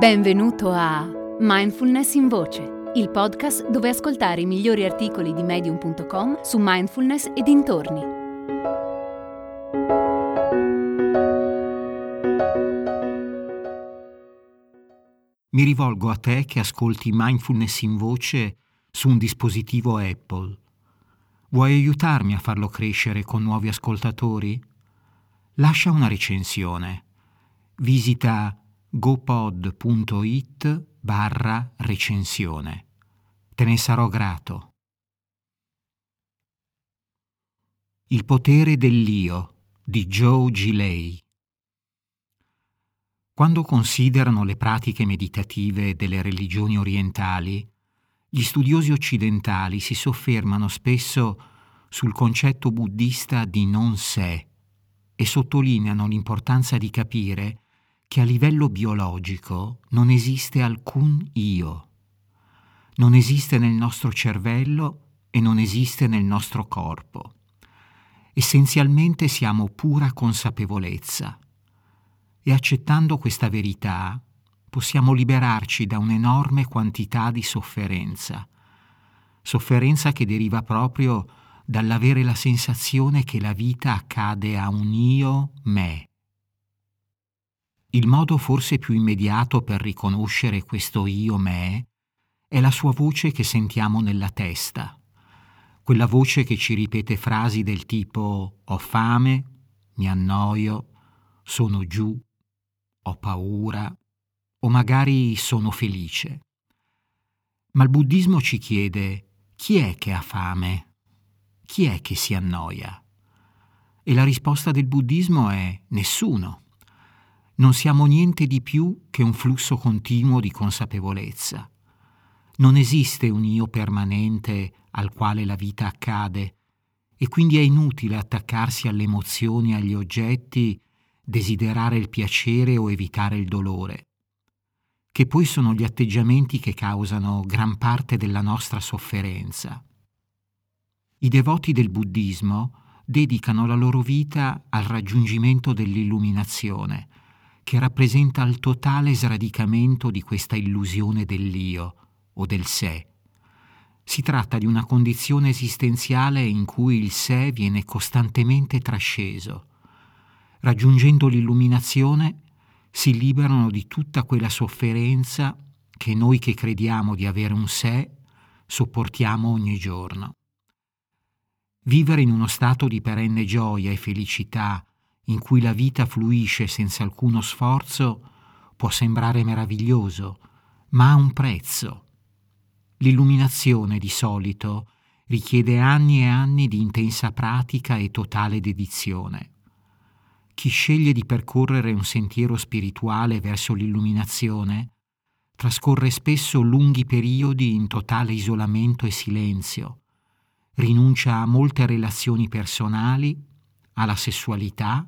Benvenuto a Mindfulness in Voce, il podcast dove ascoltare i migliori articoli di medium.com su mindfulness e dintorni. Mi rivolgo a te che ascolti Mindfulness in Voce su un dispositivo Apple. Vuoi aiutarmi a farlo crescere con nuovi ascoltatori? Lascia una recensione. Visita gopod.it barra recensione. Te ne sarò grato. Il potere dell'io di Joe Gilei. Quando considerano le pratiche meditative delle religioni orientali, gli studiosi occidentali si soffermano spesso sul concetto buddista di non sé e sottolineano l'importanza di capire che a livello biologico non esiste alcun io. Non esiste nel nostro cervello e non esiste nel nostro corpo. Essenzialmente siamo pura consapevolezza. E accettando questa verità possiamo liberarci da un'enorme quantità di sofferenza. Sofferenza che deriva proprio dall'avere la sensazione che la vita accade a un io me il modo forse più immediato per riconoscere questo io me è la sua voce che sentiamo nella testa, quella voce che ci ripete frasi del tipo ho fame, mi annoio, sono giù, ho paura o magari sono felice. Ma il buddismo ci chiede chi è che ha fame? Chi è che si annoia? E la risposta del buddismo è nessuno non siamo niente di più che un flusso continuo di consapevolezza. Non esiste un io permanente al quale la vita accade e quindi è inutile attaccarsi alle emozioni agli oggetti, desiderare il piacere o evitare il dolore, che poi sono gli atteggiamenti che causano gran parte della nostra sofferenza. I devoti del buddismo dedicano la loro vita al raggiungimento dell'illuminazione, che rappresenta il totale sradicamento di questa illusione dell'io o del sé. Si tratta di una condizione esistenziale in cui il sé viene costantemente trasceso. Raggiungendo l'illuminazione si liberano di tutta quella sofferenza che noi che crediamo di avere un sé sopportiamo ogni giorno. Vivere in uno stato di perenne gioia e felicità in cui la vita fluisce senza alcuno sforzo può sembrare meraviglioso, ma ha un prezzo. L'illuminazione di solito richiede anni e anni di intensa pratica e totale dedizione. Chi sceglie di percorrere un sentiero spirituale verso l'illuminazione trascorre spesso lunghi periodi in totale isolamento e silenzio, rinuncia a molte relazioni personali, alla sessualità,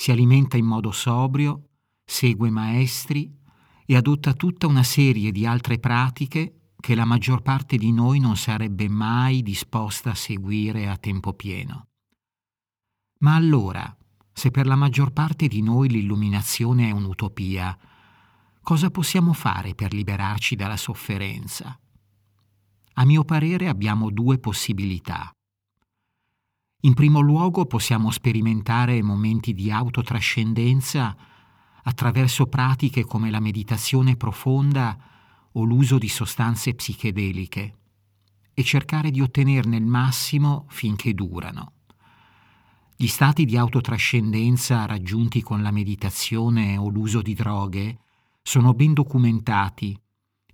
si alimenta in modo sobrio, segue maestri e adotta tutta una serie di altre pratiche che la maggior parte di noi non sarebbe mai disposta a seguire a tempo pieno. Ma allora, se per la maggior parte di noi l'illuminazione è un'utopia, cosa possiamo fare per liberarci dalla sofferenza? A mio parere abbiamo due possibilità. In primo luogo possiamo sperimentare momenti di autotrascendenza attraverso pratiche come la meditazione profonda o l'uso di sostanze psichedeliche e cercare di ottenerne il massimo finché durano. Gli stati di autotrascendenza raggiunti con la meditazione o l'uso di droghe sono ben documentati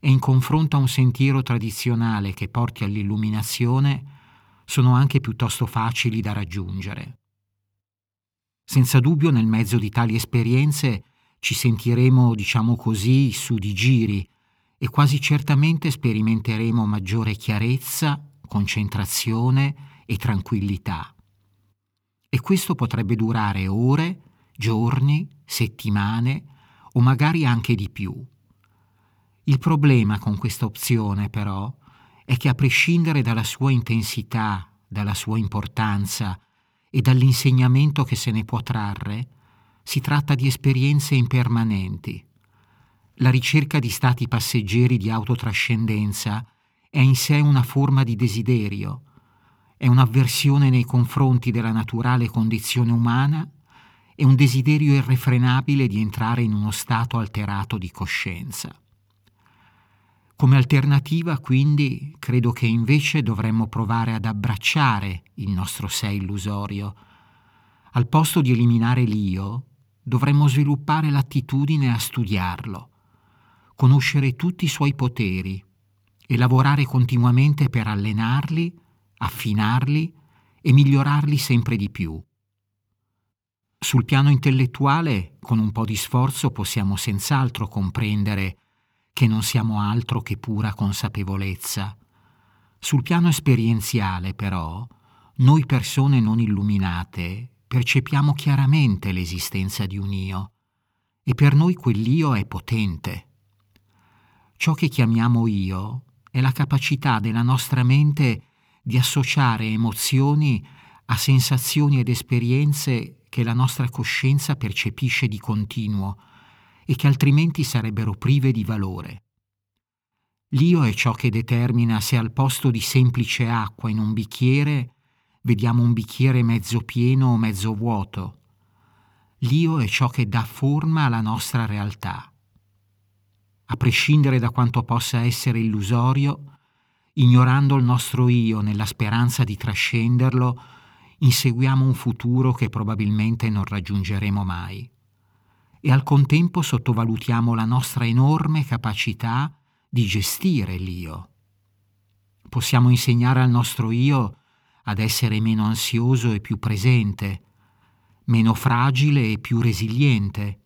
e in confronto a un sentiero tradizionale che porti all'illuminazione sono anche piuttosto facili da raggiungere. Senza dubbio nel mezzo di tali esperienze ci sentiremo, diciamo così, su di giri e quasi certamente sperimenteremo maggiore chiarezza, concentrazione e tranquillità. E questo potrebbe durare ore, giorni, settimane o magari anche di più. Il problema con questa opzione, però, è che a prescindere dalla sua intensità, dalla sua importanza e dall'insegnamento che se ne può trarre, si tratta di esperienze impermanenti. La ricerca di stati passeggeri di autotrascendenza è in sé una forma di desiderio, è un'avversione nei confronti della naturale condizione umana e un desiderio irrefrenabile di entrare in uno stato alterato di coscienza. Come alternativa, quindi, credo che invece dovremmo provare ad abbracciare il nostro sé illusorio. Al posto di eliminare l'io, dovremmo sviluppare l'attitudine a studiarlo, conoscere tutti i suoi poteri e lavorare continuamente per allenarli, affinarli e migliorarli sempre di più. Sul piano intellettuale, con un po' di sforzo, possiamo senz'altro comprendere che non siamo altro che pura consapevolezza. Sul piano esperienziale, però, noi persone non illuminate percepiamo chiaramente l'esistenza di un io e per noi quell'io è potente. Ciò che chiamiamo io è la capacità della nostra mente di associare emozioni a sensazioni ed esperienze che la nostra coscienza percepisce di continuo e che altrimenti sarebbero prive di valore. L'io è ciò che determina se al posto di semplice acqua in un bicchiere vediamo un bicchiere mezzo pieno o mezzo vuoto. L'io è ciò che dà forma alla nostra realtà. A prescindere da quanto possa essere illusorio, ignorando il nostro io nella speranza di trascenderlo, inseguiamo un futuro che probabilmente non raggiungeremo mai. E al contempo sottovalutiamo la nostra enorme capacità di gestire l'io. Possiamo insegnare al nostro io ad essere meno ansioso e più presente, meno fragile e più resiliente,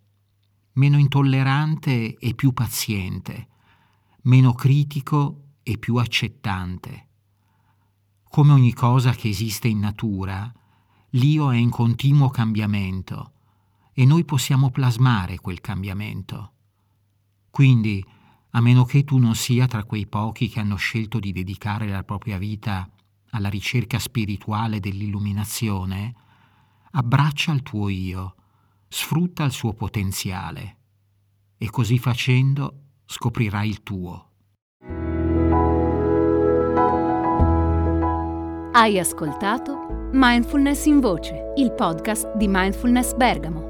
meno intollerante e più paziente, meno critico e più accettante. Come ogni cosa che esiste in natura, l'io è in continuo cambiamento e noi possiamo plasmare quel cambiamento. Quindi, a meno che tu non sia tra quei pochi che hanno scelto di dedicare la propria vita alla ricerca spirituale dell'illuminazione, abbraccia il tuo io, sfrutta il suo potenziale e così facendo scoprirai il tuo. Hai ascoltato Mindfulness in Voce, il podcast di Mindfulness Bergamo,